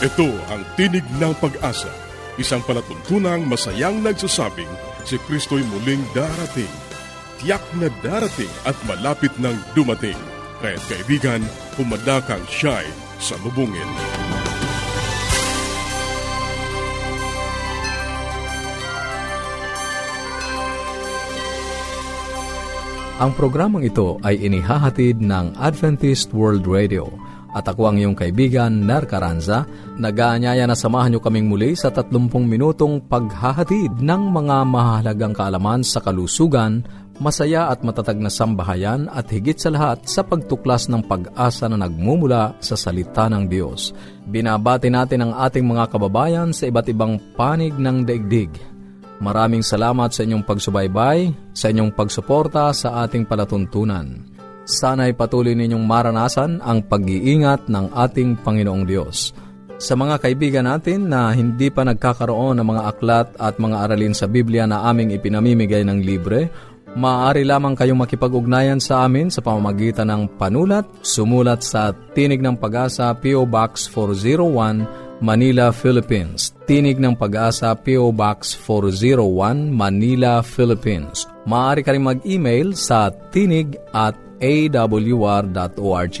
Ito ang Tinig ng Pag-asa, isang palatuntunang masayang nagsasabing si Kristo'y muling darating. Tiyak na darating at malapit nang dumating. Kaya't kaibigan, pumadakang siya'y sa lubungin. Ang programang ito ay inihahatid ng Adventist World Radio at ako ang iyong kaibigan, Ner Caranza, nag-aanyaya na samahan niyo kaming muli sa 30 minutong paghahatid ng mga mahalagang kaalaman sa kalusugan, masaya at matatag na sambahayan at higit sa lahat sa pagtuklas ng pag-asa na nagmumula sa salita ng Diyos. Binabati natin ang ating mga kababayan sa iba't ibang panig ng daigdig. Maraming salamat sa inyong pagsubaybay, sa inyong pagsuporta sa ating palatuntunan. Sana'y patuloy ninyong maranasan ang pag-iingat ng ating Panginoong Diyos. Sa mga kaibigan natin na hindi pa nagkakaroon ng mga aklat at mga aralin sa Biblia na aming ipinamimigay ng libre, maaari lamang kayong makipag-ugnayan sa amin sa pamamagitan ng panulat, sumulat sa Tinig ng Pag-asa P.O. Box 401, Manila, Philippines. Tinig ng Pag-asa P.O. Box 401, Manila, Philippines. Maaari ka rin mag-email sa tinig at awr.org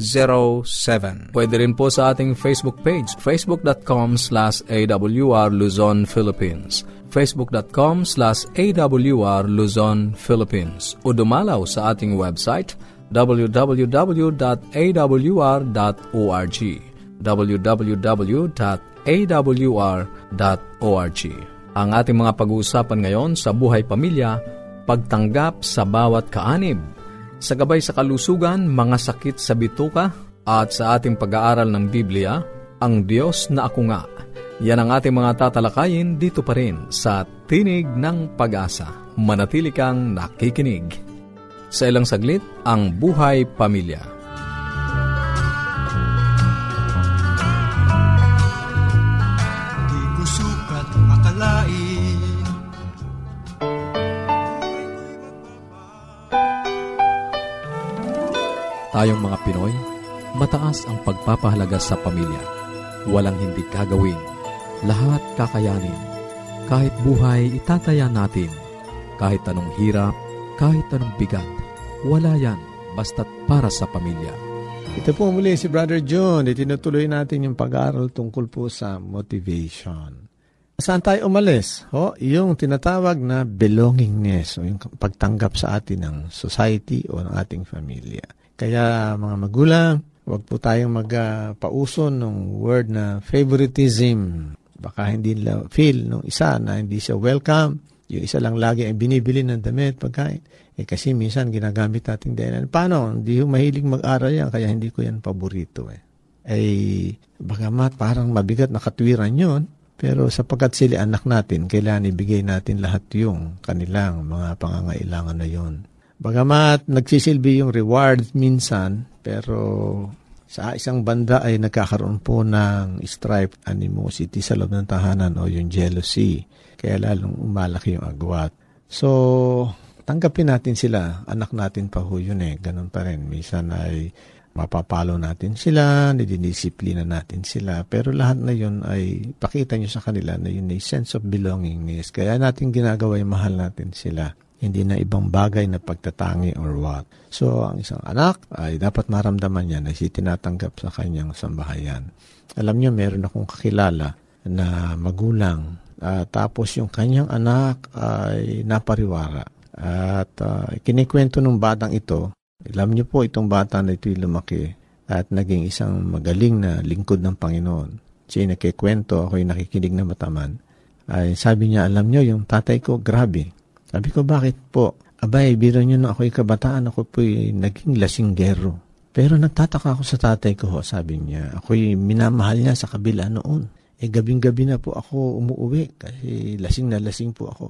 0917. Pwede rin po sa ating Facebook page, facebook.com slash awr Luzon, Philippines. facebook.com slash awr Luzon, Philippines. O dumalaw sa ating website, www.awr.org www.awr.org Ang ating mga pag-uusapan ngayon sa buhay pamilya, pagtanggap sa bawat kaanib sa gabay sa kalusugan, mga sakit sa bituka, at sa ating pag-aaral ng Biblia, ang Diyos na ako nga. Yan ang ating mga tatalakayin dito pa rin sa Tinig ng Pag-asa. Manatili kang nakikinig. Sa ilang saglit, ang buhay pamilya. Tayong mga Pinoy, mataas ang pagpapahalaga sa pamilya. Walang hindi kagawin. Lahat kakayanin. Kahit buhay, itataya natin. Kahit anong hirap, kahit anong bigat. Wala yan, basta't para sa pamilya. Ito po muli si Brother John. Itinutuloy natin yung pag-aaral tungkol po sa motivation. Saan tayo umalis? Ho, yung tinatawag na belongingness o yung pagtanggap sa atin ng society o ng ating familia. Kaya mga magulang, huwag po tayong magpauso uh, ng word na favoritism. Baka hindi nila feel nung isa na hindi siya welcome. Yung isa lang lagi ang binibili ng damit, pagkain. Eh kasi minsan ginagamit natin din. Paano? Hindi yung mahilig mag-aral yan, kaya hindi ko yan paborito eh. Eh, bagamat parang mabigat na katwiran yon pero sapagkat sila anak natin, kailangan ibigay natin lahat yung kanilang mga pangangailangan na yon. Bagamat nagsisilbi yung reward minsan, pero sa isang banda ay nagkakaroon po ng stripe animosity sa loob ng tahanan o yung jealousy. Kaya lalong umalaki yung agwat. So, tanggapin natin sila. Anak natin pa ho yun eh. Ganun pa rin. Minsan ay mapapalo natin sila, nididisiplina natin sila. Pero lahat na yun ay pakita nyo sa kanila na yun ay sense of belongingness. Kaya natin ginagawa yung mahal natin sila hindi na ibang bagay na pagtatangi or what. So, ang isang anak ay dapat maramdaman niya na si tinatanggap sa kanyang sambahayan. Alam niyo, meron akong kakilala na magulang uh, tapos yung kanyang anak ay napariwara. At uh, kinikwento ng batang ito, alam niyo po itong bata na ito'y lumaki at naging isang magaling na lingkod ng Panginoon. Siya nakikwento, ako'y nakikinig na mataman. Ay sabi niya, alam niyo, yung tatay ko, grabe, sabi ko, bakit po? Abay, biro nyo na ako'y kabataan, ako po'y naging lasinggero. Pero nagtataka ako sa tatay ko, sabi niya. Ako'y minamahal niya sa kabila noon. Eh, gabing-gabi na po ako umuwi kasi lasing na lasing po ako.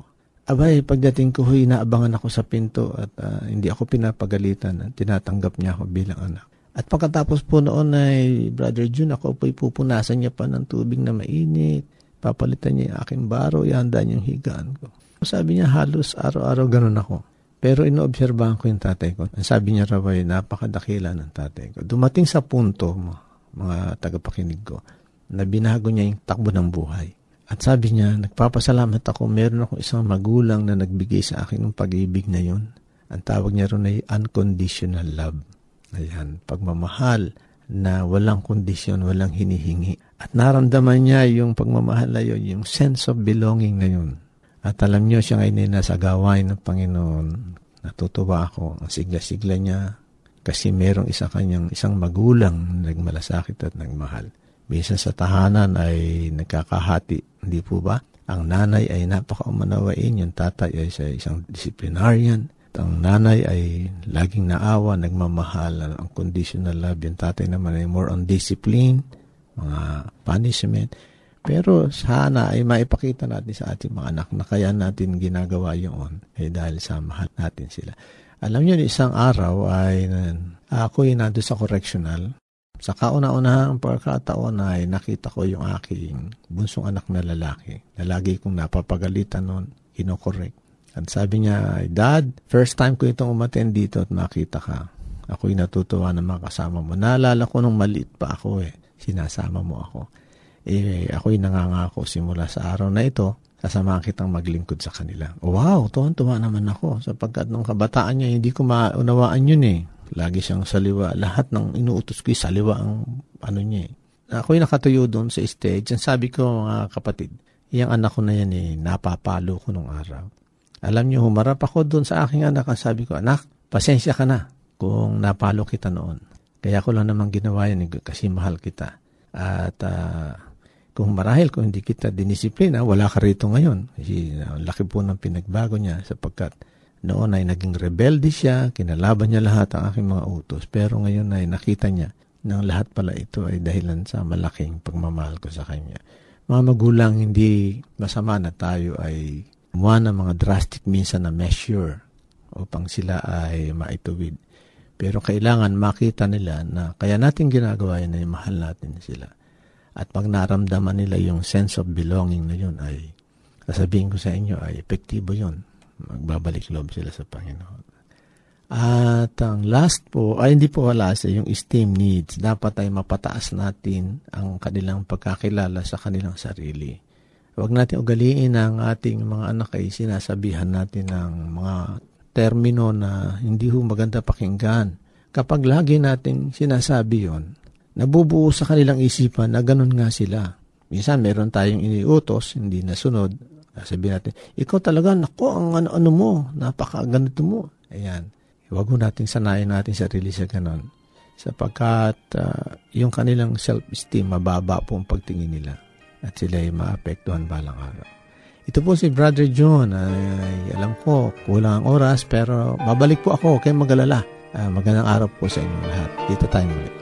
Abay, pagdating ko, huy, inaabangan ako sa pinto at uh, hindi ako pinapagalitan. Tinatanggap niya ako bilang anak. At pagkatapos po noon ay Brother June, ako po'y pupunasan niya pa ng tubig na mainit. Papalitan niya yung aking baro, ihanda niya yung higaan ko. Sabi niya, halos araw-araw ganun ako. Pero inoobserbahan ko yung tatay ko. Sabi niya raw ay napakadakila ng tatay ko. Dumating sa punto, mga tagapakinig ko, na binago niya yung takbo ng buhay. At sabi niya, nagpapasalamat ako, meron akong isang magulang na nagbigay sa akin ng pag-ibig na yun. Ang tawag niya ron ay unconditional love. Ayan, pagmamahal na walang kondisyon, walang hinihingi. At naramdaman niya yung pagmamahal na yun, yung sense of belonging na yun. At alam niyo, siya ngayon nasa gawain ng Panginoon. Natutuwa ako. Ang sigla-sigla niya kasi merong isa kanyang isang magulang na nagmalasakit at nagmahal. Minsan sa tahanan ay nagkakahati, hindi po ba? Ang nanay ay napakaumanawain, yung tatay ay sa isang disciplinarian. Ang nanay ay laging naawa, nagmamahal, ang conditional love. Yung tatay naman ay more on discipline, mga punishment. Pero sana ay maipakita natin sa ating mga anak na kaya natin ginagawa yun ay dahil sa mahal natin sila. Alam niyo, isang araw ay ako ay nandun sa correctional sa kauna-unahang pagkataon ay nakita ko yung aking bunsong anak na lalaki na lagi kong napapagalitan noon, kinokorek. At sabi niya, Dad, first time ko itong umaten dito at makita ka. Ako'y natutuwa na makasama mo. Naalala ko nung maliit pa ako eh. Sinasama mo ako. Eh, ako'y nangangako simula sa araw na ito, sasamahan kitang maglingkod sa kanila. Wow, tuwan-tuwa naman ako sapagkat nung kabataan niya, hindi ko maunawaan yun eh. Lagi siyang saliwa. Lahat ng inuutos ko, saliwa ang ano niya eh. Ako'y nakatuyo doon sa stage. And sabi ko, mga kapatid, yung anak ko na yan eh, napapalo ko nung araw. Alam niyo, humarap ako doon sa aking anak. Ang sabi ko, anak, pasensya ka na kung napalo kita noon. Kaya ko lang naman ginawa yan eh, kasi mahal kita. At uh, kung marahil kung hindi kita dinisiplina, wala ka rito ngayon. Kasi uh, laki po ng pinagbago niya sapagkat noon ay naging rebelde siya, kinalaban niya lahat ang aking mga utos. Pero ngayon ay nakita niya na lahat pala ito ay dahilan sa malaking pagmamahal ko sa kanya. Mga magulang, hindi masama na tayo ay gumawa ng mga drastic minsan na measure upang sila ay maituwid. Pero kailangan makita nila na kaya natin ginagawa yan ay mahal natin sila. At pag naramdaman nila yung sense of belonging na yun ay sasabihin ko sa inyo ay epektibo yun magbabalik loob sila sa Panginoon. At ang last po, ay hindi po wala sa yung esteem needs. Dapat ay mapataas natin ang kanilang pagkakilala sa kanilang sarili. Huwag natin ugaliin ang ating mga anak ay sinasabihan natin ng mga termino na hindi ho maganda pakinggan. Kapag lagi natin sinasabi yon, nabubuo sa kanilang isipan na ganun nga sila. Minsan meron tayong iniutos, hindi nasunod, Sabihin natin, ikaw talaga, nako, ang ano-ano mo, napaka-ganito mo. Ayan. Huwag mo natin sanayin natin sarili sa ganon. Sapagkat uh, yung kanilang self-esteem, mababa po ang pagtingin nila. At sila ay maapektuhan balang araw. Ito po si Brother John. Ay, alam ko, kulang ang oras, pero babalik po ako. Kaya magalala. Uh, magandang araw po sa inyo lahat. Dito tayo muli.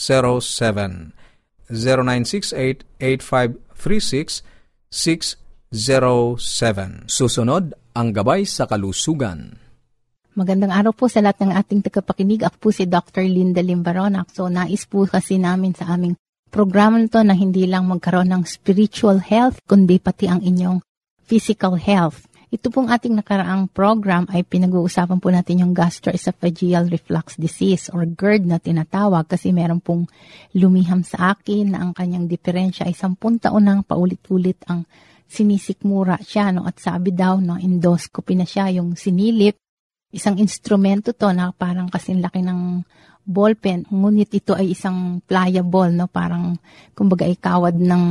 0968 0968-8536-607. Susunod, ang gabay sa kalusugan. Magandang araw po sa lahat ng ating tagapakinig. Ako po si Dr. Linda Limbaronak. So, nais po kasi namin sa aming programa nito na hindi lang magkaroon ng spiritual health, kundi pati ang inyong physical health. Ito pong ating nakaraang program ay pinag-uusapan po natin yung gastroesophageal reflux disease or GERD na tinatawag kasi meron pong lumiham sa akin na ang kanyang diferensya ay sampun taon nang paulit-ulit ang sinisikmura siya no? At sabi daw no endoscopy na siya yung sinilip. Isang instrumento to na parang kasing laki ng ballpen. Ngunit ito ay isang pliable, no? Parang, kumbaga, ikawad ng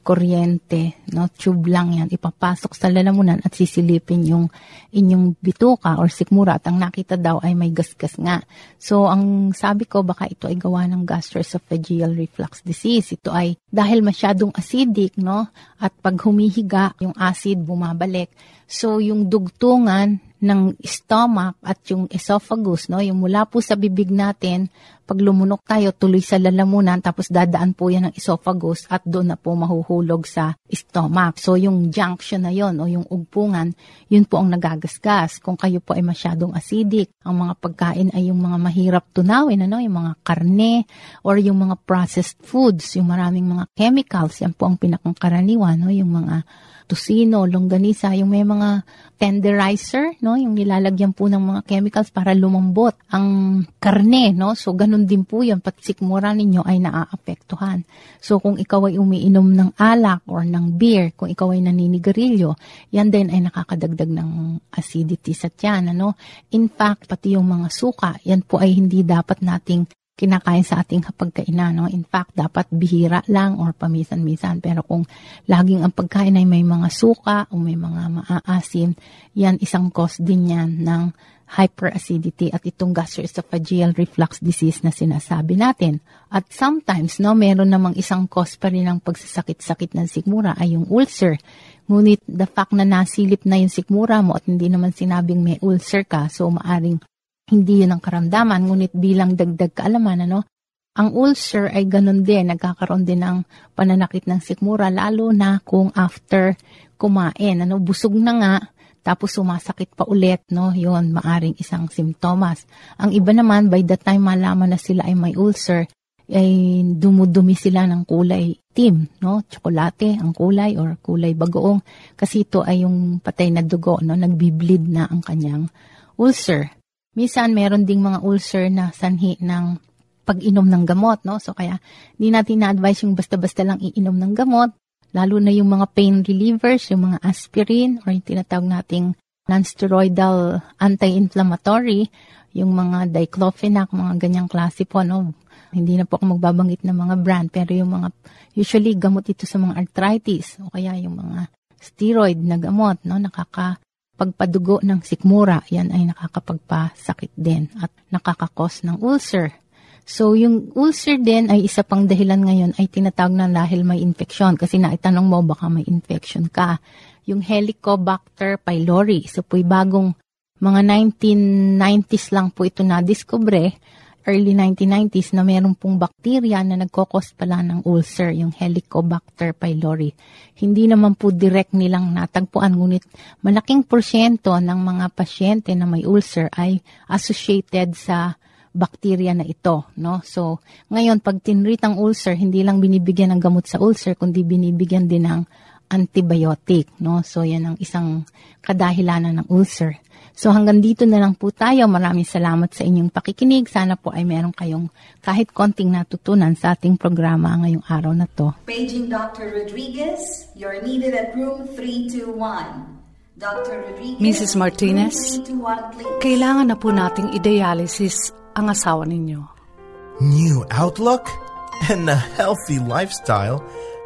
kuryente, no? Tube lang yan. Ipapasok sa lalamunan at sisilipin yung inyong bituka or sikmura at ang nakita daw ay may gasgas nga. So, ang sabi ko, baka ito ay gawa ng gastroesophageal reflux disease. Ito ay dahil masyadong acidic, no? At pag humihiga, yung acid bumabalik. So, yung dugtungan ng stomach at yung esophagus, no? Yung mula po sa bibig natin, pag lumunok tayo, tuloy sa lalamunan, tapos dadaan po yan ng esophagus at doon na po mahuhulog sa stomach. So, yung junction na yon o yung ugpungan, yun po ang nagagasgas. Kung kayo po ay masyadong acidic, ang mga pagkain ay yung mga mahirap tunawin, ano? Yung mga karne or yung mga processed foods, yung maraming mga chemicals, yan po ang pinakangkaraniwan, no? Yung mga tusino, longganisa, yung may mga tenderizer, no, yung nilalagyan po ng mga chemicals para lumambot ang karne, no. So ganun din po 'yan, pati sikmura ninyo ay naaapektuhan. So kung ikaw ay umiinom ng alak or ng beer, kung ikaw ay naninigarilyo, yan din ay nakakadagdag ng acidity sa tiyan, ano. In fact, pati yung mga suka, yan po ay hindi dapat nating kinakain sa ating hapagkainan. No? In fact, dapat bihira lang or pamisan-misan. Pero kung laging ang pagkain ay may mga suka o may mga maaasim, yan isang cause din yan ng hyperacidity at itong gastroesophageal reflux disease na sinasabi natin. At sometimes, no, meron namang isang cause pa rin ng pagsasakit-sakit ng sikmura ay yung ulcer. Ngunit the fact na nasilip na yung sikmura mo at hindi naman sinabing may ulcer ka, so maaring hindi yun ang karamdaman, ngunit bilang dagdag kaalaman, ano, ang ulcer ay ganun din, nagkakaroon din ng pananakit ng sikmura, lalo na kung after kumain, ano, busog na nga, tapos sumasakit pa ulit, no, yun, maaring isang simptomas. Ang iba naman, by the time malaman na sila ay may ulcer, ay dumudumi sila ng kulay team, no? Tsokolate ang kulay or kulay bagoong kasi ito ay yung patay na dugo, no? Nagbibleed na ang kanyang ulcer. Minsan, meron ding mga ulcer na sanhi ng pag-inom ng gamot, no? So, kaya, hindi natin na-advise yung basta-basta lang iinom ng gamot, lalo na yung mga pain relievers, yung mga aspirin, or yung tinatawag nating non-steroidal anti-inflammatory, yung mga diclofenac, mga ganyang klase po, no? Hindi na po ako magbabanggit ng mga brand, pero yung mga, usually, gamot ito sa mga arthritis, o kaya yung mga steroid na gamot, no? Nakaka pagpadugo ng sikmura, yan ay nakakapagpasakit din at nakakakos ng ulcer. So, yung ulcer din ay isa pang dahilan ngayon ay tinatawag na dahil may infeksyon. Kasi naitanong mo, baka may infection ka. Yung Helicobacter pylori. So, po'y bagong mga 1990s lang po ito na-discover early 1990s na meron pong bakterya na nagkokos pala ng ulcer, yung Helicobacter pylori. Hindi naman po direct nilang natagpuan, ngunit malaking porsyento ng mga pasyente na may ulcer ay associated sa bakterya na ito, no? So, ngayon pag tinreat ang ulcer, hindi lang binibigyan ng gamot sa ulcer, kundi binibigyan din ng antibiotic, no? So, yan ang isang kadahilanan ng ulcer. So hanggang dito na lang po tayo. Maraming salamat sa inyong pakikinig. Sana po ay meron kayong kahit konting natutunan sa ating programa ngayong araw na to. Paging Dr. Rodriguez, you're needed at room 321. Dr. Rodriguez, Mrs. Martinez, 321, kailangan na po nating i-dialysis ang asawa ninyo. New outlook and a healthy lifestyle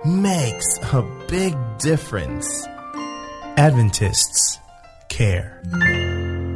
makes a big difference. Adventists care.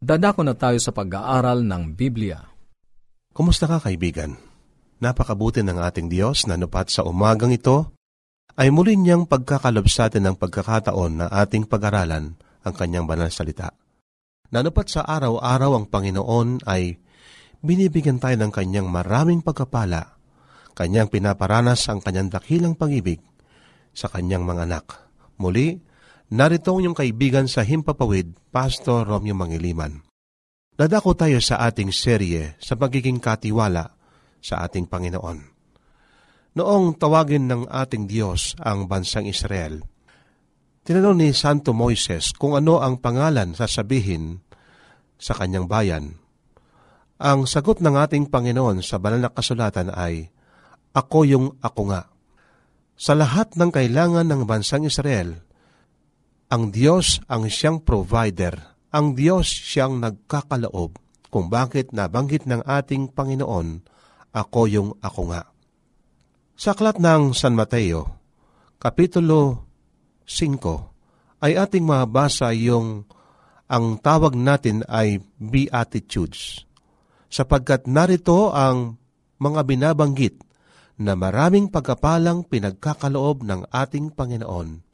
Dadako na tayo sa pag-aaral ng Biblia. Kumusta ka kaibigan? Napakabuti ng ating Diyos na nupat sa umagang ito ay muli niyang pagkakalob sa atin ng pagkakataon na ating pag-aralan ang kanyang banal salita. Nanupat sa araw-araw ang Panginoon ay binibigyan tayo ng kanyang maraming pagkapala, kanyang pinaparanas ang kanyang dakilang pag-ibig sa kanyang mga anak. Muli, Narito ang inyong kaibigan sa Himpapawid, Pastor Romeo Mangiliman. Dadako tayo sa ating serye sa pagiging katiwala sa ating Panginoon. Noong tawagin ng ating Diyos ang bansang Israel, tinanong ni Santo Moises kung ano ang pangalan sasabihin sa kanyang bayan. Ang sagot ng ating Panginoon sa banal na kasulatan ay, Ako yung ako nga. Sa lahat ng kailangan ng bansang Israel, ang Diyos ang siyang provider. Ang Diyos siyang nagkakalaob kung bakit nabanggit ng ating Panginoon, ako yung ako nga. Sa aklat ng San Mateo, Kapitulo 5, ay ating mabasa yung ang tawag natin ay Beatitudes, sapagkat narito ang mga binabanggit na maraming pagkapalang pinagkakaloob ng ating Panginoon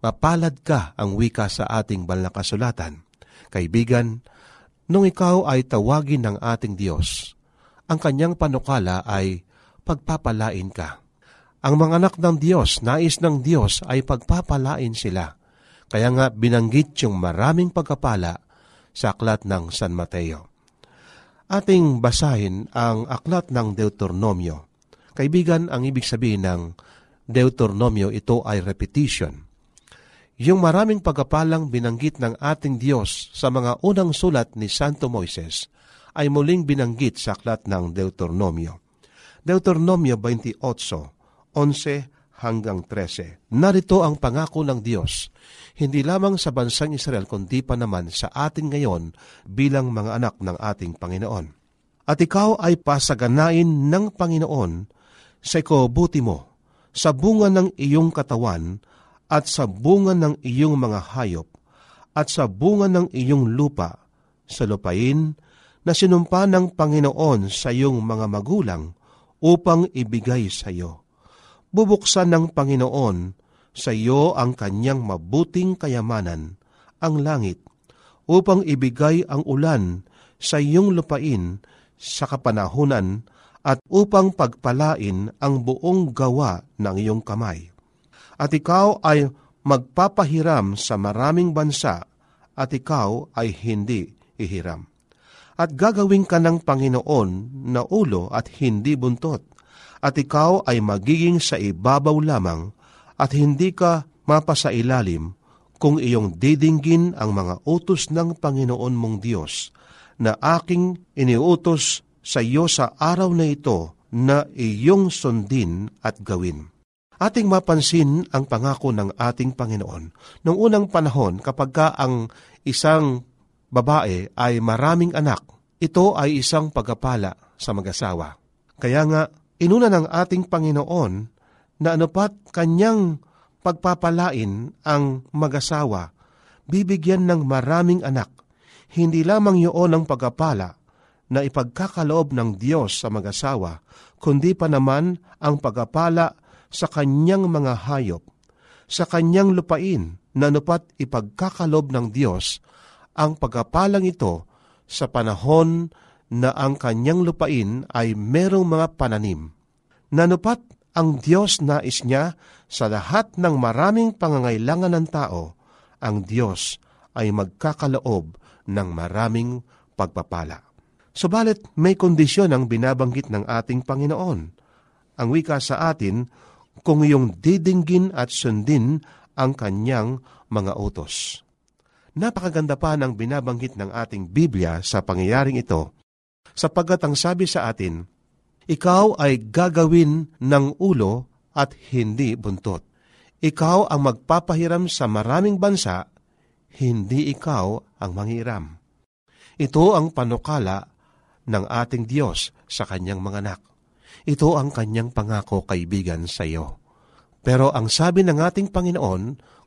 mapalad ka ang wika sa ating banal kasulatan. Kaibigan, nung ikaw ay tawagin ng ating Diyos, ang kanyang panukala ay pagpapalain ka. Ang mga anak ng Diyos, nais ng Diyos ay pagpapalain sila. Kaya nga binanggit yung maraming pagkapala sa aklat ng San Mateo. Ating basahin ang aklat ng Deuteronomio. Kaibigan, ang ibig sabihin ng Deuteronomio, ito ay repetition. Yung maraming pagkapalang binanggit ng ating Diyos sa mga unang sulat ni Santo Moises ay muling binanggit sa aklat ng Deuteronomio. Deuteronomio 28, 11 hanggang 13. Narito ang pangako ng Diyos, hindi lamang sa bansang Israel kundi pa naman sa atin ngayon bilang mga anak ng ating Panginoon. At ikaw ay pasaganain ng Panginoon sa ikobuti mo, sa bunga ng iyong katawan, at sa bunga ng iyong mga hayop, at sa bunga ng iyong lupa, sa lupain na sinumpa ng Panginoon sa iyong mga magulang upang ibigay sa iyo. Bubuksan ng Panginoon sa iyo ang kanyang mabuting kayamanan, ang langit, upang ibigay ang ulan sa iyong lupain sa kapanahunan at upang pagpalain ang buong gawa ng iyong kamay at ikaw ay magpapahiram sa maraming bansa at ikaw ay hindi ihiram. At gagawin ka ng Panginoon na ulo at hindi buntot, at ikaw ay magiging sa ibabaw lamang at hindi ka mapasailalim kung iyong didinggin ang mga utos ng Panginoon mong Diyos na aking iniutos sa iyo sa araw na ito na iyong sundin at gawin ating mapansin ang pangako ng ating Panginoon. Noong unang panahon, kapag ka ang isang babae ay maraming anak, ito ay isang pagkapala sa mag-asawa. Kaya nga, inuna ng ating Panginoon na anupat kanyang pagpapalain ang mag-asawa, bibigyan ng maraming anak. Hindi lamang yun ang pagkapala na ipagkakaloob ng Diyos sa mag-asawa, kundi pa naman ang pagkapala sa kanyang mga hayop, sa kanyang lupain na nupat ipagkakalob ng Diyos ang pagkapalang ito sa panahon na ang kanyang lupain ay merong mga pananim. Nanupat ang Diyos nais niya sa lahat ng maraming pangangailangan ng tao, ang Diyos ay magkakaloob ng maraming pagpapala. Subalit may kondisyon ang binabanggit ng ating Panginoon. Ang wika sa atin, kung iyong didinggin at sundin ang kanyang mga utos. Napakaganda pa ng binabanggit ng ating Biblia sa pangyayaring ito, sapagkat ang sabi sa atin, Ikaw ay gagawin ng ulo at hindi buntot. Ikaw ang magpapahiram sa maraming bansa, hindi ikaw ang manghiram. Ito ang panukala ng ating Diyos sa kanyang mga anak. Ito ang kanyang pangako kaibigan sa iyo. Pero ang sabi ng ating Panginoon,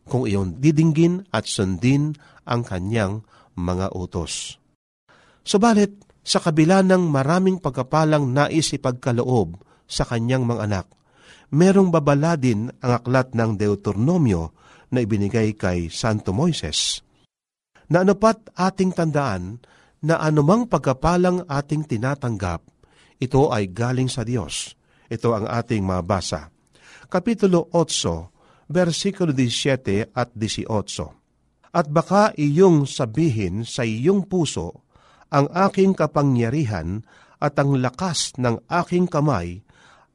kung iyon didinggin at sundin ang kanyang mga utos. Subalit, sa kabila ng maraming pagkapalang nais ipagkaloob sa kanyang mga anak, merong babala din ang aklat ng Deuteronomio na ibinigay kay Santo Moises. Na anupat ating tandaan na anumang pagkapalang ating tinatanggap, ito ay galing sa Diyos. Ito ang ating mabasa. Kapitulo 8, versikulo 17 at 18. At baka iyong sabihin sa iyong puso, ang aking kapangyarihan at ang lakas ng aking kamay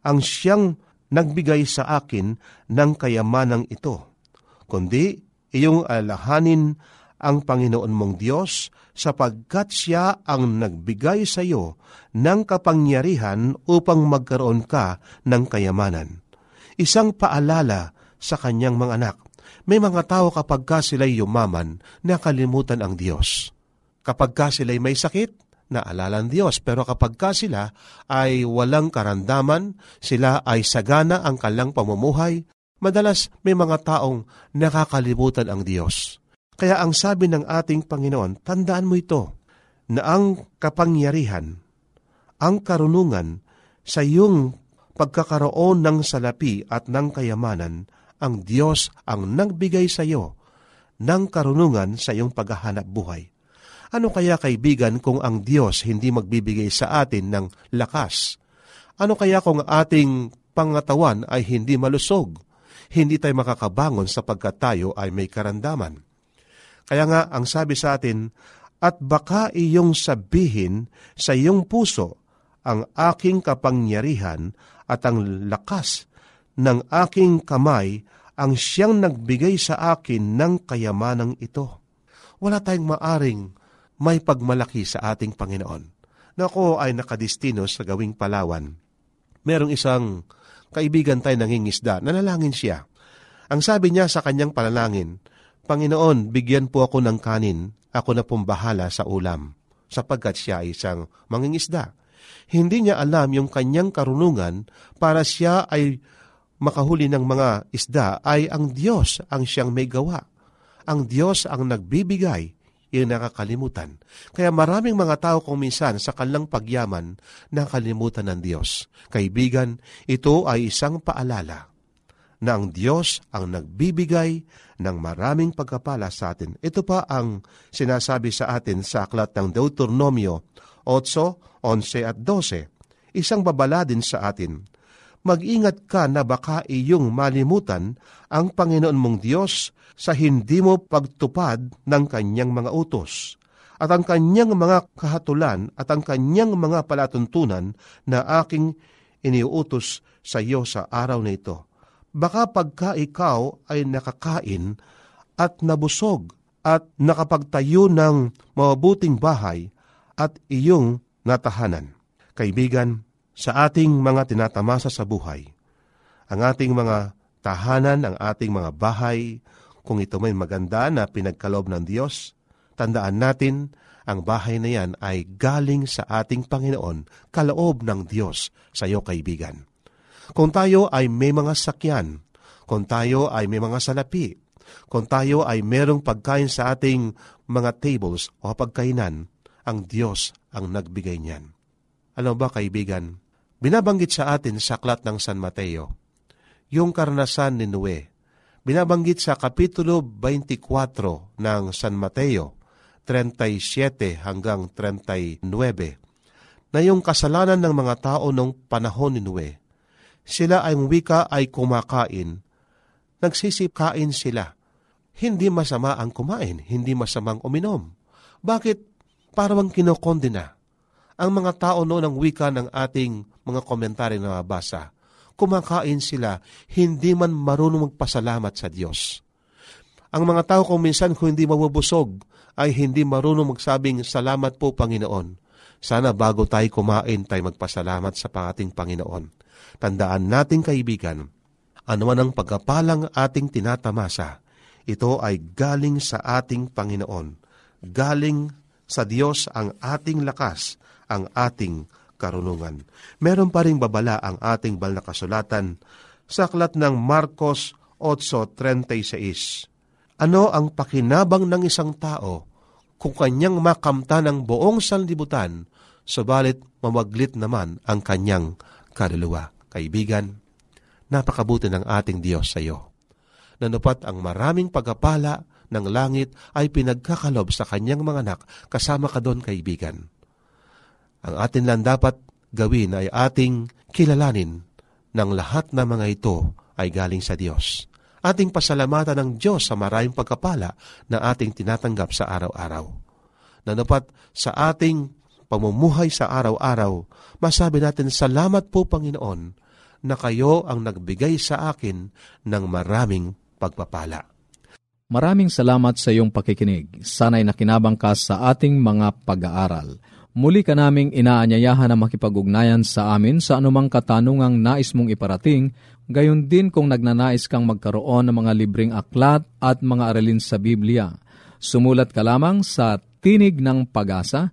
ang siyang nagbigay sa akin ng kayamanang ito, kundi iyong alahanin ang Panginoon mong Diyos sapagkat siya ang nagbigay sa iyo ng kapangyarihan upang magkaroon ka ng kayamanan. Isang paalala sa kanyang mga anak. May mga tao kapag ka sila'y yumaman, nakalimutan ang Diyos. Kapag ka sila'y may sakit, naalala ang Diyos. Pero kapag ka sila ay walang karandaman, sila ay sagana ang kalang pamumuhay, madalas may mga taong nakakalimutan ang Diyos. Kaya ang sabi ng ating Panginoon, tandaan mo ito, na ang kapangyarihan, ang karunungan sa iyong pagkakaroon ng salapi at ng kayamanan, ang Diyos ang nagbigay sa iyo ng karunungan sa iyong paghahanap buhay. Ano kaya kaibigan kung ang Diyos hindi magbibigay sa atin ng lakas? Ano kaya kung ating pangatawan ay hindi malusog? Hindi tayo makakabangon sapagkat tayo ay may karandaman. Kaya nga, ang sabi sa atin, at baka iyong sabihin sa iyong puso ang aking kapangyarihan at ang lakas ng aking kamay ang siyang nagbigay sa akin ng kayamanang ito. Wala tayong maaring may pagmalaki sa ating Panginoon na ako ay nakadistino sa gawing Palawan. Merong isang kaibigan tayo nangingisda, nanalangin siya. Ang sabi niya sa kanyang panalangin, Panginoon, bigyan po ako ng kanin, ako na pong bahala sa ulam, sapagkat siya ay isang mangingisda. Hindi niya alam yung kanyang karunungan para siya ay makahuli ng mga isda ay ang Diyos ang siyang may gawa. Ang Diyos ang nagbibigay yung nakakalimutan. Kaya maraming mga tao kung minsan sa kanilang pagyaman nakalimutan ng Diyos. Kaibigan, ito ay isang paalala na ang Diyos ang nagbibigay ng maraming pagkapala sa atin. Ito pa ang sinasabi sa atin sa aklat ng Deuteronomio 8, 11 at 12. Isang babala din sa atin. Mag-ingat ka na baka iyong malimutan ang Panginoon mong Diyos sa hindi mo pagtupad ng kanyang mga utos at ang kanyang mga kahatulan at ang kanyang mga palatuntunan na aking iniuutos sa iyo sa araw na ito. Baka pagka ikaw ay nakakain at nabusog at nakapagtayo ng mabuting bahay at iyong natahanan. Kaibigan, sa ating mga tinatamasa sa buhay, ang ating mga tahanan, ang ating mga bahay, kung ito may maganda na pinagkaloob ng Diyos, tandaan natin, ang bahay na yan ay galing sa ating Panginoon, kaloob ng Diyos sa iyo kaibigan. Kung tayo ay may mga sakyan, kung tayo ay may mga salapi, kung tayo ay merong pagkain sa ating mga tables o pagkainan, ang Diyos ang nagbigay niyan. Ano ba kaibigan? Binabanggit sa atin sa aklat ng San Mateo, yung karanasan ni Noe binabanggit sa Kapitulo 24 ng San Mateo, 37 hanggang 39, na yung kasalanan ng mga tao noong panahon ni Nue. Sila ay wika ay kumakain, nagsisipkain sila. Hindi masama ang kumain, hindi masamang uminom. Bakit parang kinokondena? Ang mga tao noon ng wika ng ating mga komentary na mabasa, kumakain sila, hindi man marunong magpasalamat sa Diyos. Ang mga tao kung minsan kung hindi mabubusog ay hindi marunong magsabing salamat po Panginoon. Sana bago tayo kumain tayo magpasalamat sa ating Panginoon. Tandaan natin kaibigan, ano man ang pagkapalang ating tinatamasa, ito ay galing sa ating Panginoon. Galing sa Diyos ang ating lakas, ang ating karunungan. Meron pa ring babala ang ating bal na kasulatan sa aklat ng Marcos 8.36. Ano ang pakinabang ng isang tao kung kanyang makamta ng buong sanlibutan, subalit mamaglit naman ang kanyang kaluluwa? Kaibigan, napakabuti ng ating Diyos sa iyo. Nanupat ang maraming pagkapala ng langit ay pinagkakalob sa kanyang mga anak, kasama ka doon kaibigan. Ang atin lang dapat gawin ay ating kilalanin ng lahat na mga ito ay galing sa Diyos. Ating pasalamatan ng Diyos sa maraming pagkapala na ating tinatanggap sa araw-araw. Nanupat sa ating pamumuhay sa araw-araw, masabi natin, Salamat po Panginoon na kayo ang nagbigay sa akin ng maraming pagpapala. Maraming salamat sa iyong pakikinig. Sana'y nakinabang ka sa ating mga pag-aaral. Muli ka naming inaanyayahan na makipag-ugnayan sa amin sa anumang katanungang nais mong iparating, gayon din kung nagnanais kang magkaroon ng mga libreng aklat at mga aralin sa Biblia. Sumulat ka lamang sa Tinig ng Pag-asa,